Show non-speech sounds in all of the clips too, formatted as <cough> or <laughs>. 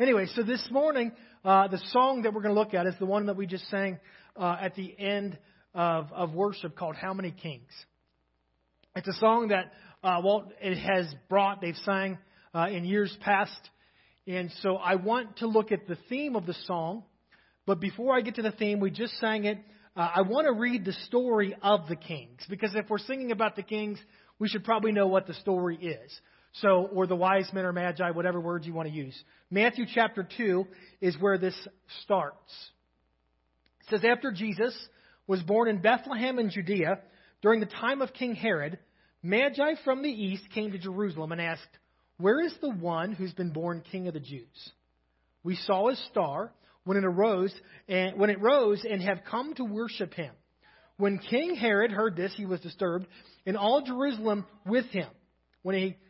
Anyway, so this morning, uh, the song that we're going to look at is the one that we just sang uh, at the end of, of worship called How Many Kings. It's a song that uh, Walt it has brought, they've sang uh, in years past. And so I want to look at the theme of the song. But before I get to the theme, we just sang it. Uh, I want to read the story of the kings. Because if we're singing about the kings, we should probably know what the story is. So, or the wise men or magi, whatever words you want to use. Matthew chapter 2 is where this starts. It says, After Jesus was born in Bethlehem in Judea, during the time of King Herod, Magi from the east came to Jerusalem and asked, Where is the one who's been born King of the Jews? We saw his star when it arose and when it rose and have come to worship him. When King Herod heard this, he was disturbed, and all Jerusalem with him. When he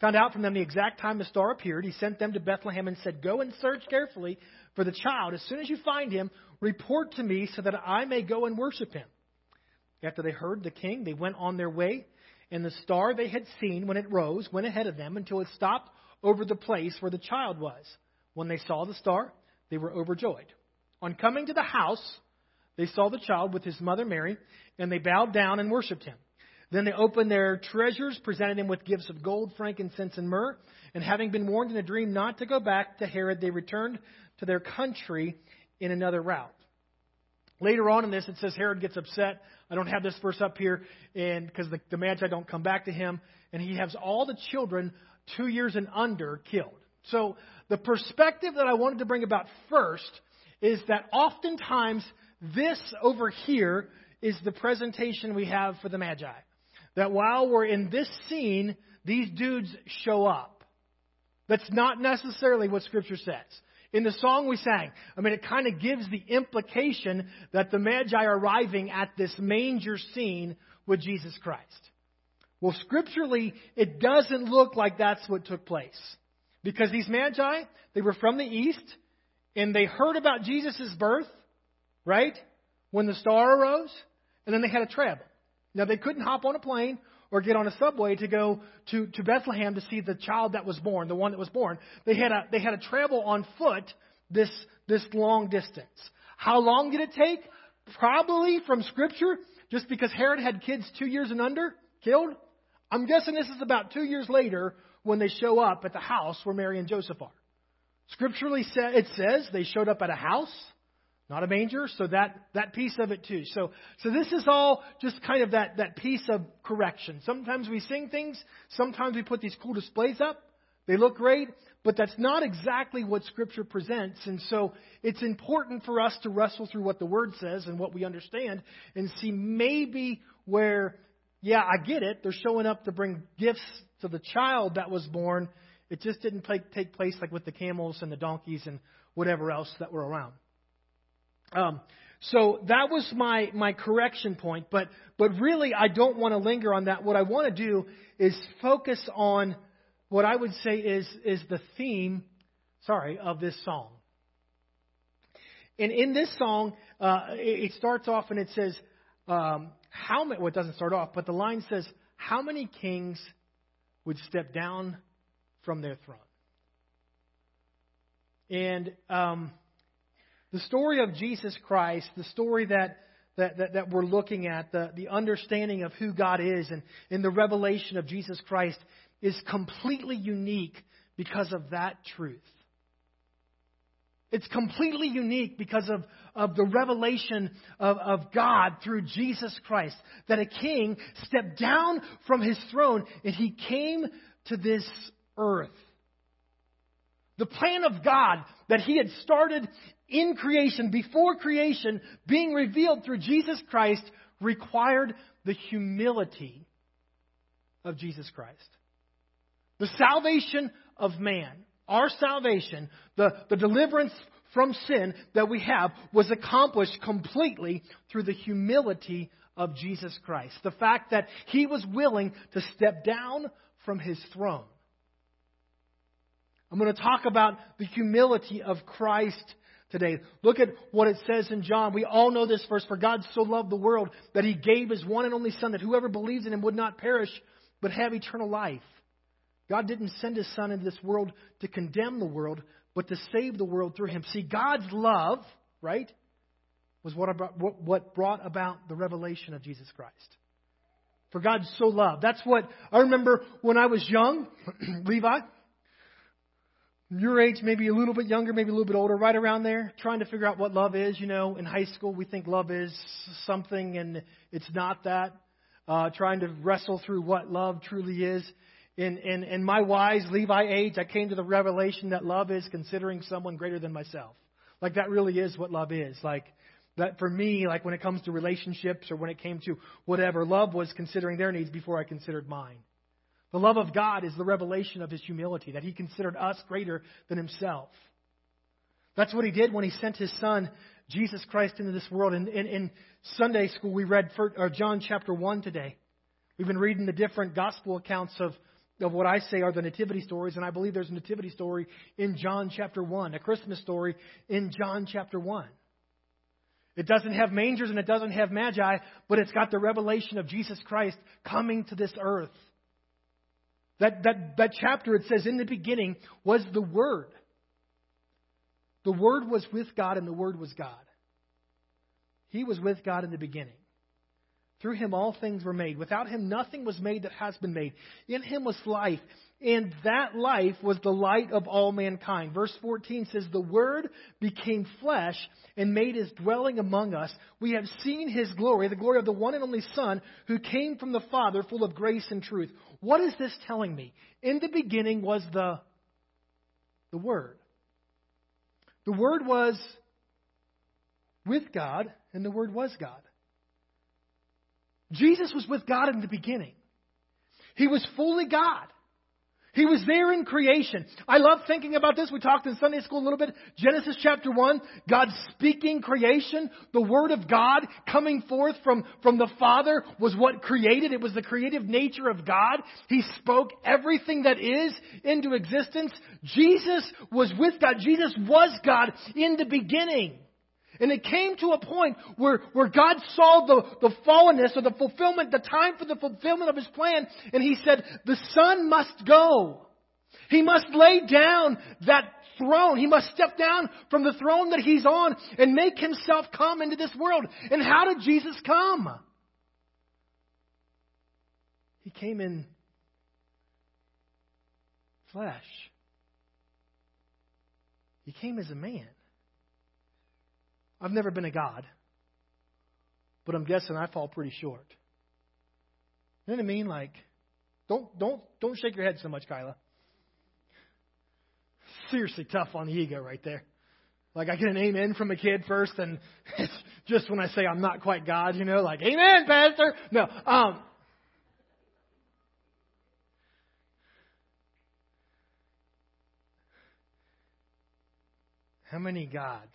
found out from them the exact time the star appeared. He sent them to Bethlehem and said, Go and search carefully for the child. As soon as you find him, report to me so that I may go and worship him. After they heard the king, they went on their way, and the star they had seen when it rose went ahead of them until it stopped over the place where the child was. When they saw the star, they were overjoyed. On coming to the house, they saw the child with his mother Mary, and they bowed down and worshipped him. Then they opened their treasures, presented him with gifts of gold, frankincense, and myrrh. And having been warned in a dream not to go back to Herod, they returned to their country in another route. Later on in this, it says Herod gets upset. I don't have this verse up here, and because the, the Magi don't come back to him, and he has all the children two years and under killed. So the perspective that I wanted to bring about first is that oftentimes this over here is the presentation we have for the Magi. That while we're in this scene, these dudes show up. That's not necessarily what Scripture says. In the song we sang, I mean, it kind of gives the implication that the Magi are arriving at this manger scene with Jesus Christ. Well, scripturally, it doesn't look like that's what took place. Because these Magi, they were from the east, and they heard about Jesus' birth, right? When the star arose, and then they had a travel. Now, they couldn't hop on a plane or get on a subway to go to, to Bethlehem to see the child that was born, the one that was born. They had a, they had to travel on foot this, this long distance. How long did it take? Probably from Scripture, just because Herod had kids two years and under killed. I'm guessing this is about two years later when they show up at the house where Mary and Joseph are. Scripturally, it says they showed up at a house not a manger, so that, that piece of it too. So, so this is all just kind of that, that piece of correction. Sometimes we sing things, sometimes we put these cool displays up. They look great, but that's not exactly what Scripture presents. And so it's important for us to wrestle through what the Word says and what we understand and see maybe where, yeah, I get it. They're showing up to bring gifts to the child that was born. It just didn't take, take place like with the camels and the donkeys and whatever else that were around. Um, so that was my, my correction point, but, but really I don't want to linger on that. What I want to do is focus on what I would say is, is the theme, sorry, of this song. And in this song, uh, it, it starts off and it says, um, how many, well, it doesn't start off, but the line says, how many kings would step down from their throne? And, um, the story of Jesus Christ, the story that, that, that, that, we're looking at, the, the understanding of who God is and, and the revelation of Jesus Christ is completely unique because of that truth. It's completely unique because of, of the revelation of, of God through Jesus Christ. That a king stepped down from his throne and he came to this earth. The plan of God that he had started in creation, before creation, being revealed through Jesus Christ, required the humility of Jesus Christ. The salvation of man, our salvation, the, the deliverance from sin that we have was accomplished completely through the humility of Jesus Christ. The fact that he was willing to step down from his throne. I'm going to talk about the humility of Christ today. Look at what it says in John. We all know this verse. For God so loved the world that he gave his one and only Son, that whoever believes in him would not perish, but have eternal life. God didn't send his Son into this world to condemn the world, but to save the world through him. See, God's love, right, was what brought, what brought about the revelation of Jesus Christ. For God so loved. That's what I remember when I was young, <clears throat> Levi your age, maybe a little bit younger, maybe a little bit older, right around there, trying to figure out what love is. You know, in high school, we think love is something, and it's not that. Uh, trying to wrestle through what love truly is. In, in, in my wise Levi age, I came to the revelation that love is considering someone greater than myself. Like, that really is what love is. Like, that for me, like when it comes to relationships or when it came to whatever, love was considering their needs before I considered mine. The love of God is the revelation of his humility, that he considered us greater than himself. That's what he did when he sent his son, Jesus Christ, into this world. In, in, in Sunday school, we read for, uh, John chapter 1 today. We've been reading the different gospel accounts of, of what I say are the nativity stories, and I believe there's a nativity story in John chapter 1, a Christmas story in John chapter 1. It doesn't have mangers and it doesn't have magi, but it's got the revelation of Jesus Christ coming to this earth that, that, that chapter, it says, in the beginning was the Word. The Word was with God, and the Word was God. He was with God in the beginning. Through him all things were made. Without him nothing was made that has been made. In him was life, and that life was the light of all mankind. Verse 14 says, The Word became flesh and made his dwelling among us. We have seen his glory, the glory of the one and only Son, who came from the Father, full of grace and truth. What is this telling me? In the beginning was the, the Word. The Word was with God, and the Word was God. Jesus was with God in the beginning. He was fully God. He was there in creation. I love thinking about this. We talked in Sunday school a little bit. Genesis chapter 1, God speaking creation. The Word of God coming forth from, from the Father was what created. It was the creative nature of God. He spoke everything that is into existence. Jesus was with God. Jesus was God in the beginning. And it came to a point where, where God saw the, the fallenness or the fulfillment, the time for the fulfillment of His plan, and He said, the Son must go. He must lay down that throne. He must step down from the throne that He's on and make Himself come into this world. And how did Jesus come? He came in flesh. He came as a man. I've never been a God, but I'm guessing I fall pretty short. You know what I mean? Like, don't don't don't shake your head so much, Kyla. Seriously tough on the ego right there. Like I get an amen from a kid first, and <laughs> just when I say I'm not quite God, you know, like amen, pastor. No, um, how many gods?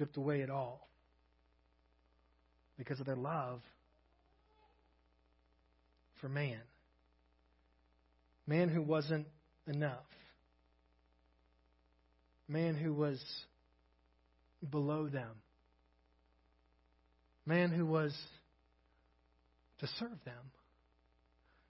Stripped away at all because of their love for man. Man who wasn't enough. Man who was below them. Man who was to serve them.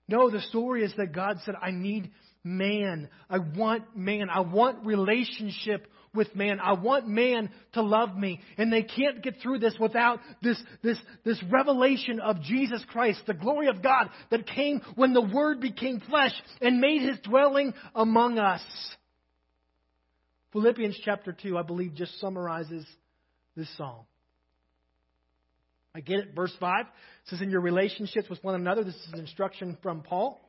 No, the story is that God said, I need man. I want man. I want relationship with man. I want man to love me. And they can't get through this without this, this, this revelation of Jesus Christ, the glory of God that came when the Word became flesh and made his dwelling among us. Philippians chapter 2, I believe, just summarizes this song. I get it. Verse 5 says, In your relationships with one another, this is instruction from Paul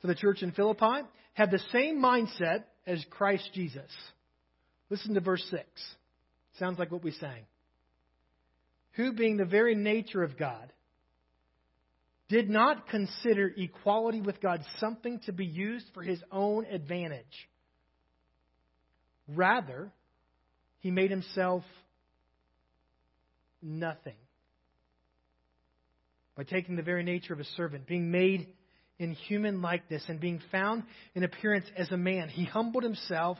to the church in Philippi, have the same mindset as Christ Jesus. Listen to verse 6. Sounds like what we sang. Who, being the very nature of God, did not consider equality with God something to be used for his own advantage. Rather, he made himself nothing by taking the very nature of a servant, being made in human likeness, and being found in appearance as a man. He humbled himself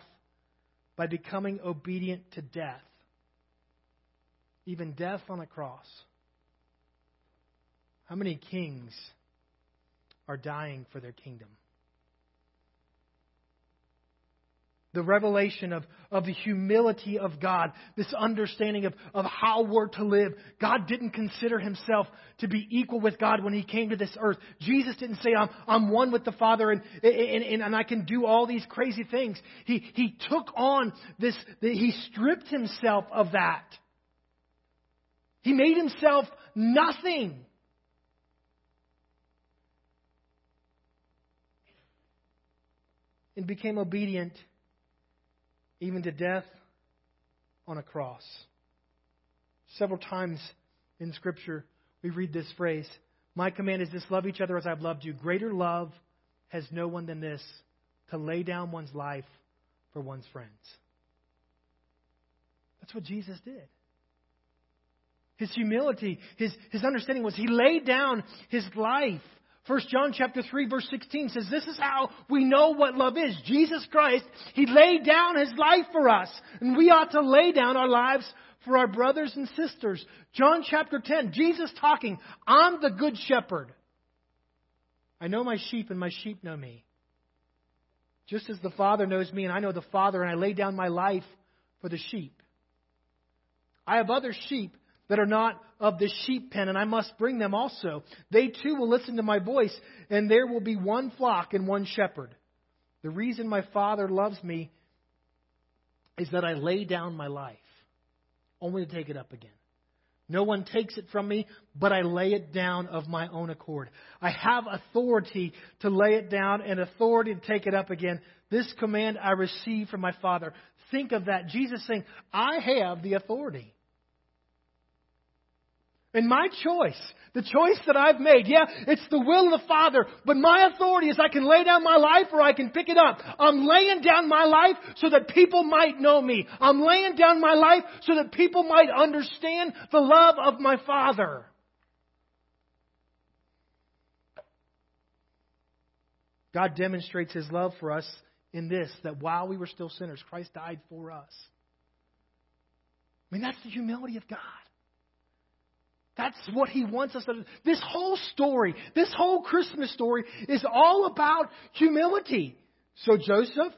by becoming obedient to death, even death on a cross. How many kings are dying for their kingdom? The revelation of, of the humility of God, this understanding of, of how we're to live. God didn't consider himself to be equal with God when he came to this earth. Jesus didn't say, I'm, I'm one with the Father and, and, and, and I can do all these crazy things. He, he took on this, he stripped himself of that. He made himself nothing. And became obedient even to death on a cross. Several times in Scripture, we read this phrase My command is this love each other as I've loved you. Greater love has no one than this to lay down one's life for one's friends. That's what Jesus did. His humility, his, his understanding was he laid down his life 1 John chapter 3 verse 16 says this is how we know what love is. Jesus Christ, He laid down His life for us. And we ought to lay down our lives for our brothers and sisters. John chapter 10, Jesus talking, I'm the good shepherd. I know my sheep and my sheep know me. Just as the Father knows me and I know the Father and I lay down my life for the sheep. I have other sheep that are not of the sheep pen, and I must bring them also. They too will listen to my voice, and there will be one flock and one shepherd. The reason my Father loves me is that I lay down my life, only to take it up again. No one takes it from me, but I lay it down of my own accord. I have authority to lay it down and authority to take it up again. This command I receive from my Father. Think of that. Jesus saying, I have the authority. And my choice, the choice that I've made, yeah, it's the will of the Father, but my authority is I can lay down my life or I can pick it up. I'm laying down my life so that people might know me. I'm laying down my life so that people might understand the love of my Father. God demonstrates His love for us in this, that while we were still sinners, Christ died for us. I mean, that's the humility of God. That's what he wants us to do. This whole story, this whole Christmas story is all about humility. So Joseph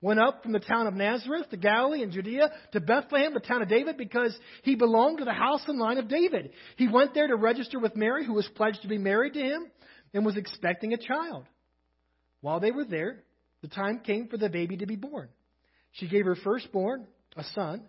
went up from the town of Nazareth to Galilee and Judea to Bethlehem, the town of David, because he belonged to the house and line of David. He went there to register with Mary, who was pledged to be married to him and was expecting a child. While they were there, the time came for the baby to be born. She gave her firstborn, a son,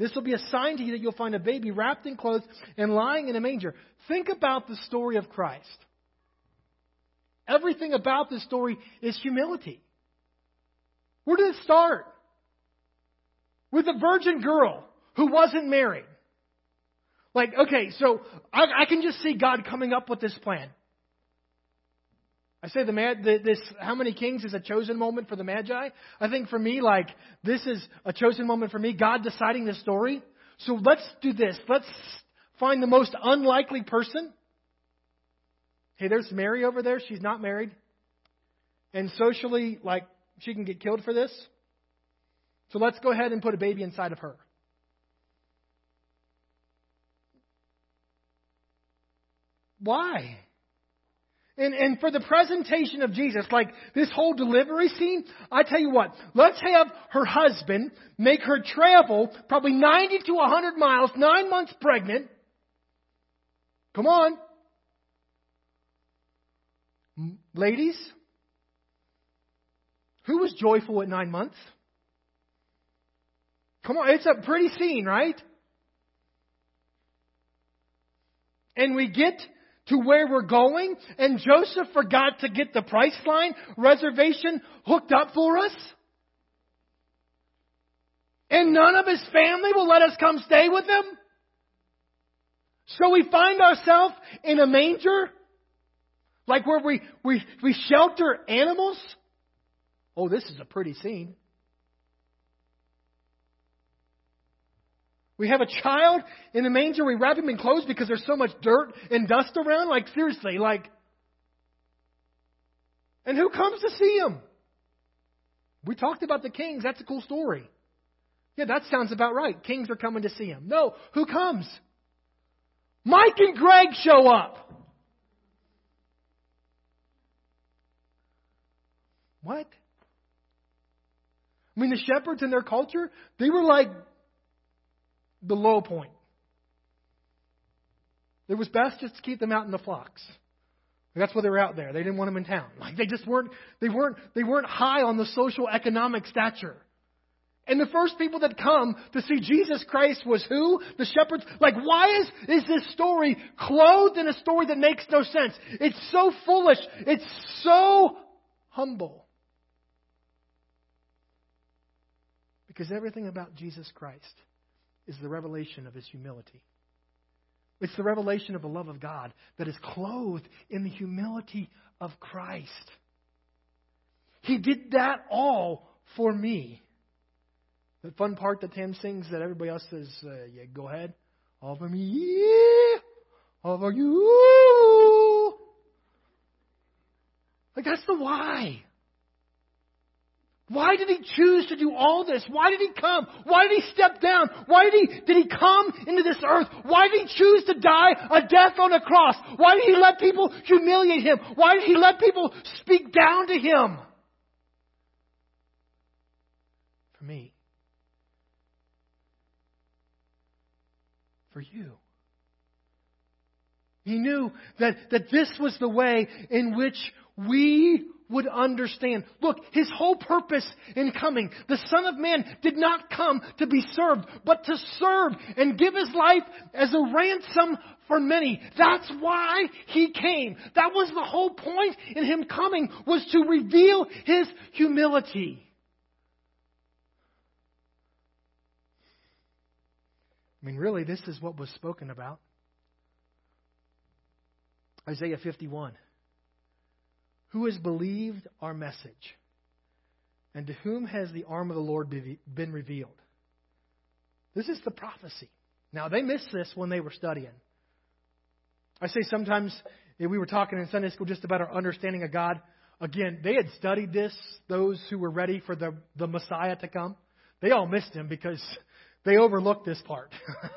This will be a sign to you that you'll find a baby wrapped in clothes and lying in a manger. Think about the story of Christ. Everything about this story is humility. Where did it start? With a virgin girl who wasn't married. Like, okay, so I, I can just see God coming up with this plan. I say the mad this how many kings is a chosen moment for the magi? I think for me like this is a chosen moment for me God deciding the story. So let's do this. Let's find the most unlikely person. Hey, there's Mary over there. She's not married. And socially like she can get killed for this. So let's go ahead and put a baby inside of her. Why? and, and for the presentation of Jesus, like this whole delivery scene, I tell you what, let's have her husband make her travel probably 90 to 100 miles, nine months pregnant. Come on. Ladies, who was joyful at nine months? Come on, it's a pretty scene, right? And we get to where we're going, and Joseph forgot to get the Priceline reservation hooked up for us? And none of his family will let us come stay with him? So we find ourselves in a manger? Like where we, we, we shelter animals? Oh, this is a pretty scene. We have a child in the manger. We wrap him in clothes because there's so much dirt and dust around. Like, seriously, like. And who comes to see him? We talked about the kings. That's a cool story. Yeah, that sounds about right. Kings are coming to see him. No, who comes? Mike and Greg show up. What? I mean, the shepherds in their culture, they were like the low point. It was best just to keep them out in the flocks. That's why they were out there. They didn't want them in town. Like they just weren't they weren't they weren't high on the social economic stature. And the first people that come to see Jesus Christ was who? The shepherds. Like, why is, is this story clothed in a story that makes no sense? It's so foolish. It's so humble. Because everything about Jesus Christ is the revelation of his humility. It's the revelation of the love of God that is clothed in the humility of Christ. He did that all for me. The fun part that Tim sings that everybody else says, uh, yeah, go ahead. All for me, all for you. Like that's the why. Why did he choose to do all this? Why did he come? Why did he step down? Why did he, did he come into this earth? Why did he choose to die a death on a cross? Why did he let people humiliate him? Why did he let people speak down to him? For me. For you. He knew that, that this was the way in which we would understand. Look, his whole purpose in coming, the Son of Man did not come to be served, but to serve and give his life as a ransom for many. That's why he came. That was the whole point in him coming, was to reveal his humility. I mean, really, this is what was spoken about. Isaiah 51. Who has believed our message? And to whom has the arm of the Lord been revealed? This is the prophecy. Now, they missed this when they were studying. I say sometimes we were talking in Sunday school just about our understanding of God. Again, they had studied this, those who were ready for the, the Messiah to come. They all missed him because they overlooked this part. <laughs>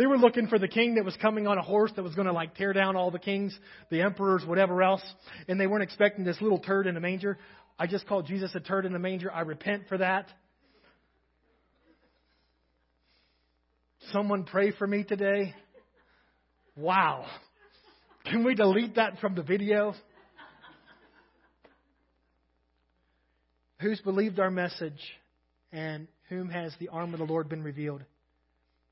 They were looking for the king that was coming on a horse that was going to like tear down all the kings, the emperors, whatever else. And they weren't expecting this little turd in a manger. I just called Jesus a turd in the manger. I repent for that. Someone pray for me today. Wow. Can we delete that from the video? Who's believed our message and whom has the arm of the Lord been revealed?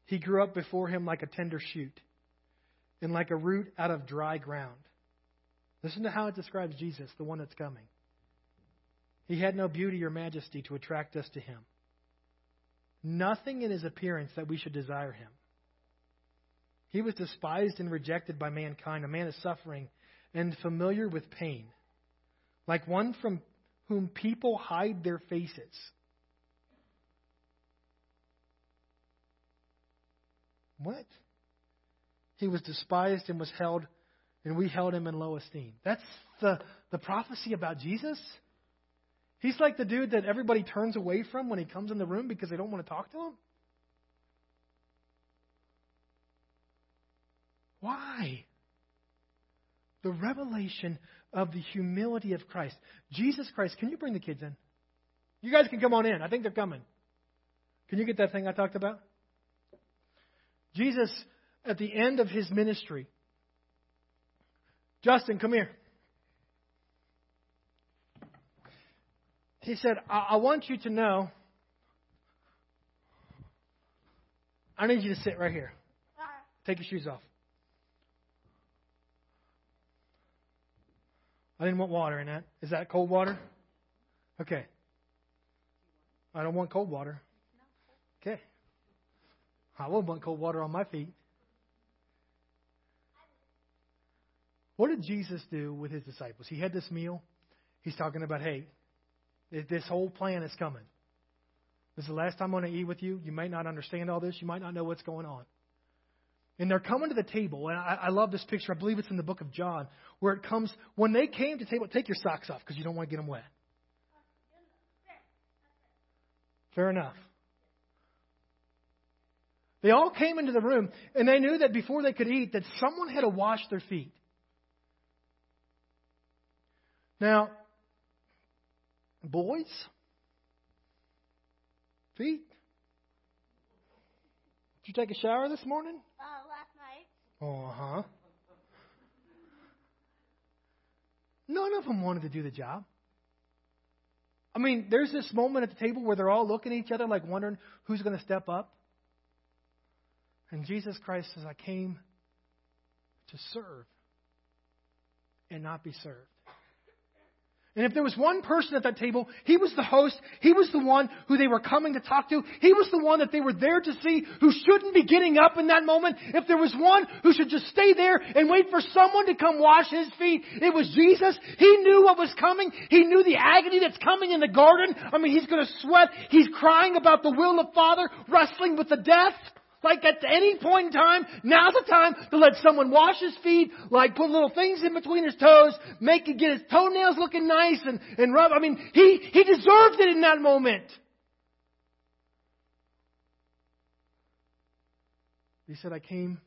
He grew up before him like a tender shoot and like a root out of dry ground. Listen to how it describes Jesus, the one that's coming. He had no beauty or majesty to attract us to him. Nothing in his appearance that we should desire him. He was despised and rejected by mankind, a man of suffering and familiar with pain, like one from whom people hide their faces. What? He was despised and was held, and we held him in low esteem. That's the, the prophecy about Jesus. He's like the dude that everybody turns away from when he comes in the room because they don't want to talk to him. Why? The revelation of the humility of Christ. Jesus Christ, can you bring the kids in? You guys can come on in. I think they're coming. Can you get that thing I talked about? Jesus, at the end of his ministry, Justin, come here. He said, I, I want you to know. I need you to sit right here. Take your shoes off. I didn't want water in that. Is that cold water? Okay. I don't want cold water. Okay. I wouldn't want cold water on my feet. What did Jesus do with his disciples? He had this meal. He's talking about, hey, this whole plan is coming. This is the last time I'm going to eat with you. You might not understand all this. You might not know what's going on. And they're coming to the table, and I, I love this picture. I believe it's in the book of John, where it comes when they came to the table. Take your socks off because you don't want to get them wet. Fair enough. They all came into the room, and they knew that before they could eat, that someone had to wash their feet. Now, boys, feet. Did you take a shower this morning? Uh, last night. Uh huh. None of them wanted to do the job. I mean, there's this moment at the table where they're all looking at each other, like wondering who's going to step up. And Jesus Christ says, I came to serve and not be served. And if there was one person at that table, he was the host. He was the one who they were coming to talk to. He was the one that they were there to see who shouldn't be getting up in that moment. If there was one who should just stay there and wait for someone to come wash his feet, it was Jesus. He knew what was coming. He knew the agony that's coming in the garden. I mean, he's going to sweat. He's crying about the will of Father, wrestling with the death. Like at any point in time, now's the time to let someone wash his feet, like put little things in between his toes, make it get his toenails looking nice and, and rub. I mean, he, he deserved it in that moment. He said, I came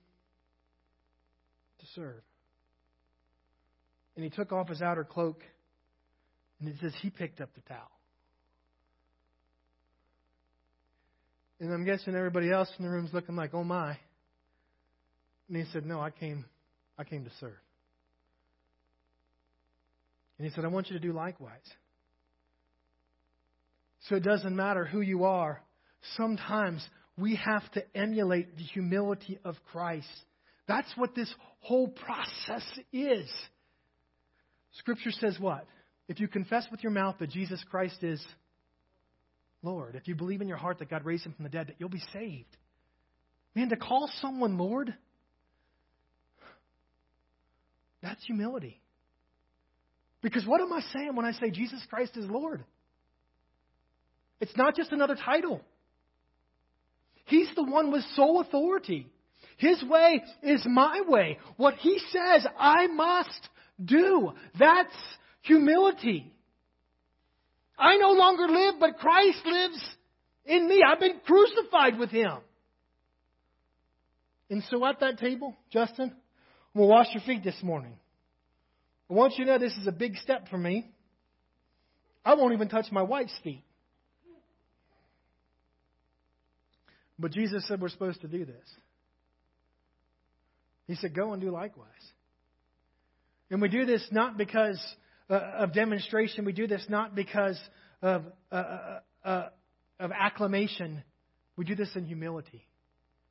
to serve. And he took off his outer cloak, and it says he picked up the towel. And I'm guessing everybody else in the room's looking like, oh my. And he said, No, I came I came to serve. And he said, I want you to do likewise. So it doesn't matter who you are. Sometimes we have to emulate the humility of Christ. That's what this whole process is. Scripture says what? If you confess with your mouth that Jesus Christ is Lord. If you believe in your heart that God raised him from the dead, that you'll be saved. Man, to call someone Lord, that's humility. Because what am I saying when I say Jesus Christ is Lord? It's not just another title. He's the one with sole authority. His way is my way. What he says, I must do. That's humility. I no longer live, but Christ lives in me. I've been crucified with him. And so at that table, Justin, I'm going to wash your feet this morning. I want you to know this is a big step for me. I won't even touch my wife's feet. But Jesus said we're supposed to do this. He said, Go and do likewise. And we do this not because of demonstration. We do this not because of, uh, uh, uh, of acclamation. We do this in humility.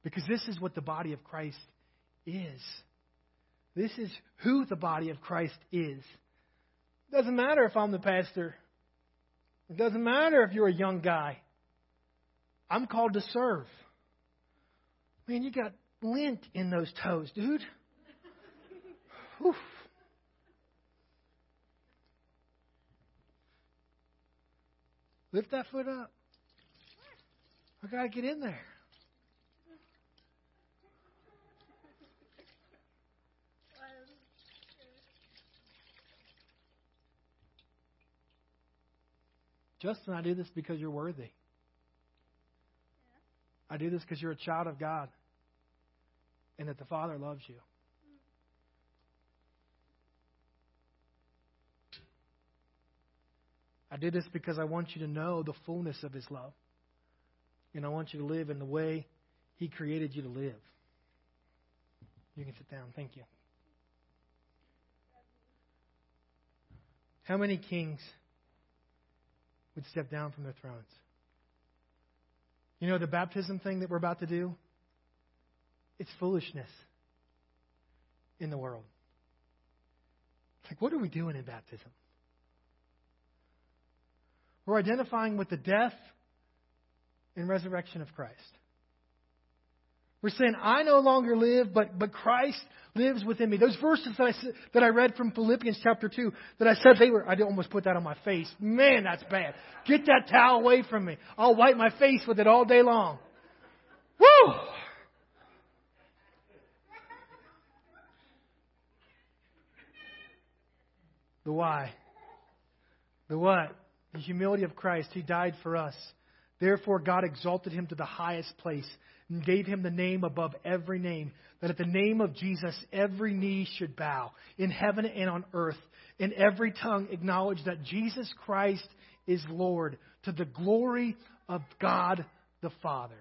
Because this is what the body of Christ is. This is who the body of Christ is. It doesn't matter if I'm the pastor. It doesn't matter if you're a young guy. I'm called to serve. Man, you got lint in those toes, dude. Oof. Lift that foot up. I got to get in there. Justin, I do this because you're worthy. I do this because you're a child of God and that the Father loves you. I did this because I want you to know the fullness of His love. And I want you to live in the way He created you to live. You can sit down. Thank you. How many kings would step down from their thrones? You know the baptism thing that we're about to do? It's foolishness in the world. Like, what are we doing in baptism? We're identifying with the death and resurrection of Christ. We're saying, I no longer live, but, but Christ lives within me. Those verses that I, that I read from Philippians chapter 2 that I said they were, I almost put that on my face. Man, that's bad. Get that towel away from me. I'll wipe my face with it all day long. Woo! The why. The what? The humility of Christ. He died for us. Therefore, God exalted him to the highest place and gave him the name above every name, that at the name of Jesus every knee should bow, in heaven and on earth, and every tongue acknowledge that Jesus Christ is Lord, to the glory of God the Father.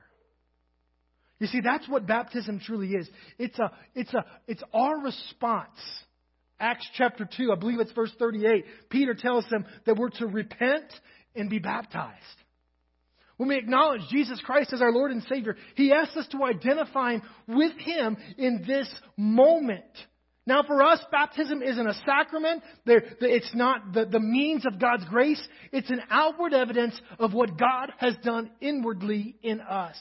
You see, that's what baptism truly is. It's, a, it's, a, it's our response. Acts chapter 2, I believe it's verse 38. Peter tells them that we're to repent and be baptized. When we acknowledge Jesus Christ as our Lord and Savior, He asks us to identify with Him in this moment. Now, for us, baptism isn't a sacrament. It's not the, means of God's grace. It's an outward evidence of what God has done inwardly in us.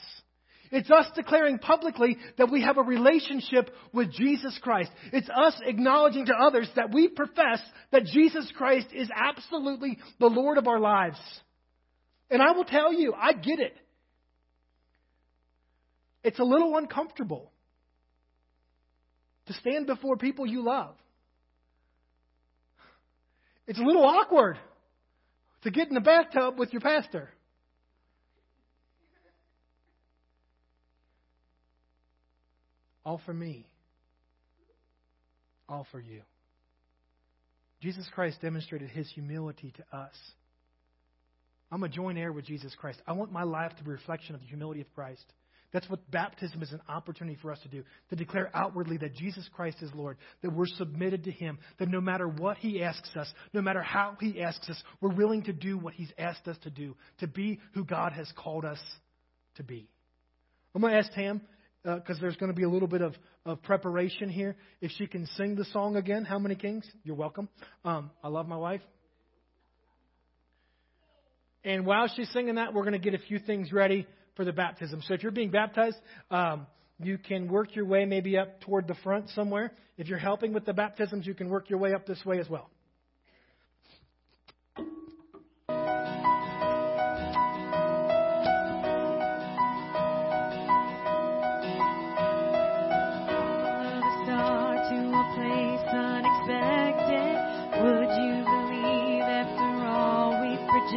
It's us declaring publicly that we have a relationship with Jesus Christ. It's us acknowledging to others that we profess that Jesus Christ is absolutely the Lord of our lives. And I will tell you, I get it. It's a little uncomfortable to stand before people you love. It's a little awkward to get in the bathtub with your pastor. All for me. All for you. Jesus Christ demonstrated his humility to us. I'm a joint heir with Jesus Christ. I want my life to be a reflection of the humility of Christ. That's what baptism is an opportunity for us to do, to declare outwardly that Jesus Christ is Lord, that we're submitted to Him, that no matter what He asks us, no matter how He asks us, we're willing to do what He's asked us to do, to be who God has called us to be. I'm going to ask Tam, because uh, there's going to be a little bit of, of preparation here, if she can sing the song again, How Many Kings? You're welcome. Um, I love my wife. And while she's singing that, we're going to get a few things ready for the baptism. So if you're being baptized, um, you can work your way maybe up toward the front somewhere. If you're helping with the baptisms, you can work your way up this way as well.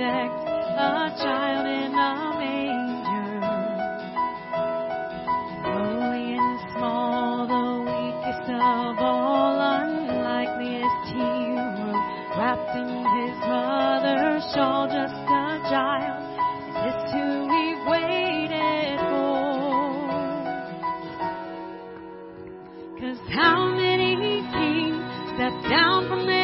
A child in a manger. Lowly and small, the weakest of all, unlikeliest hero, wrapped in his mother's shawl, just a child. Is this who we've waited for? Cause how many kings step down from their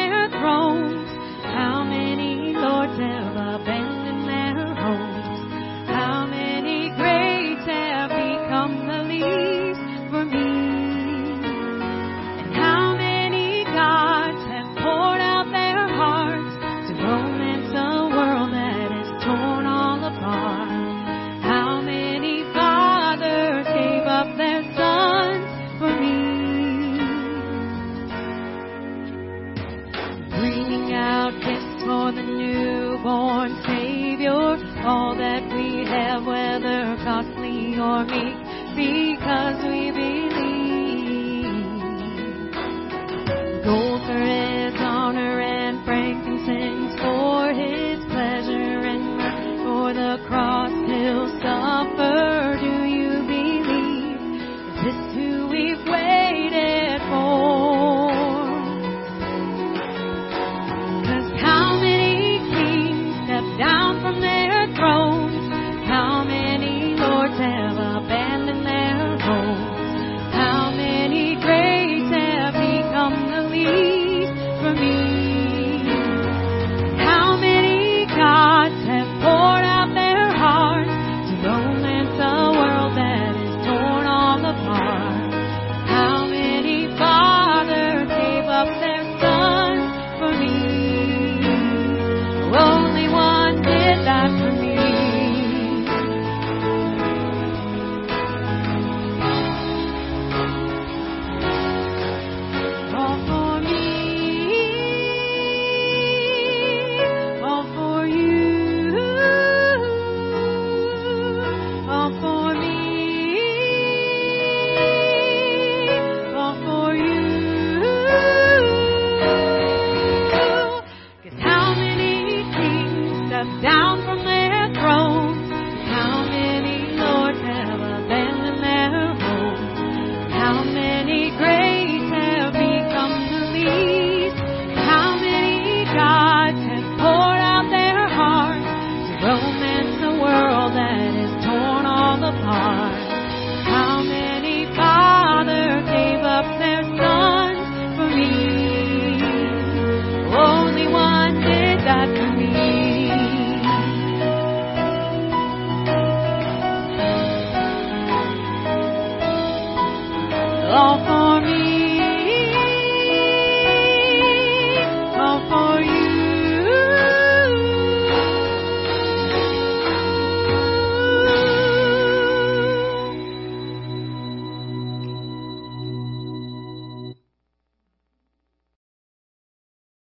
down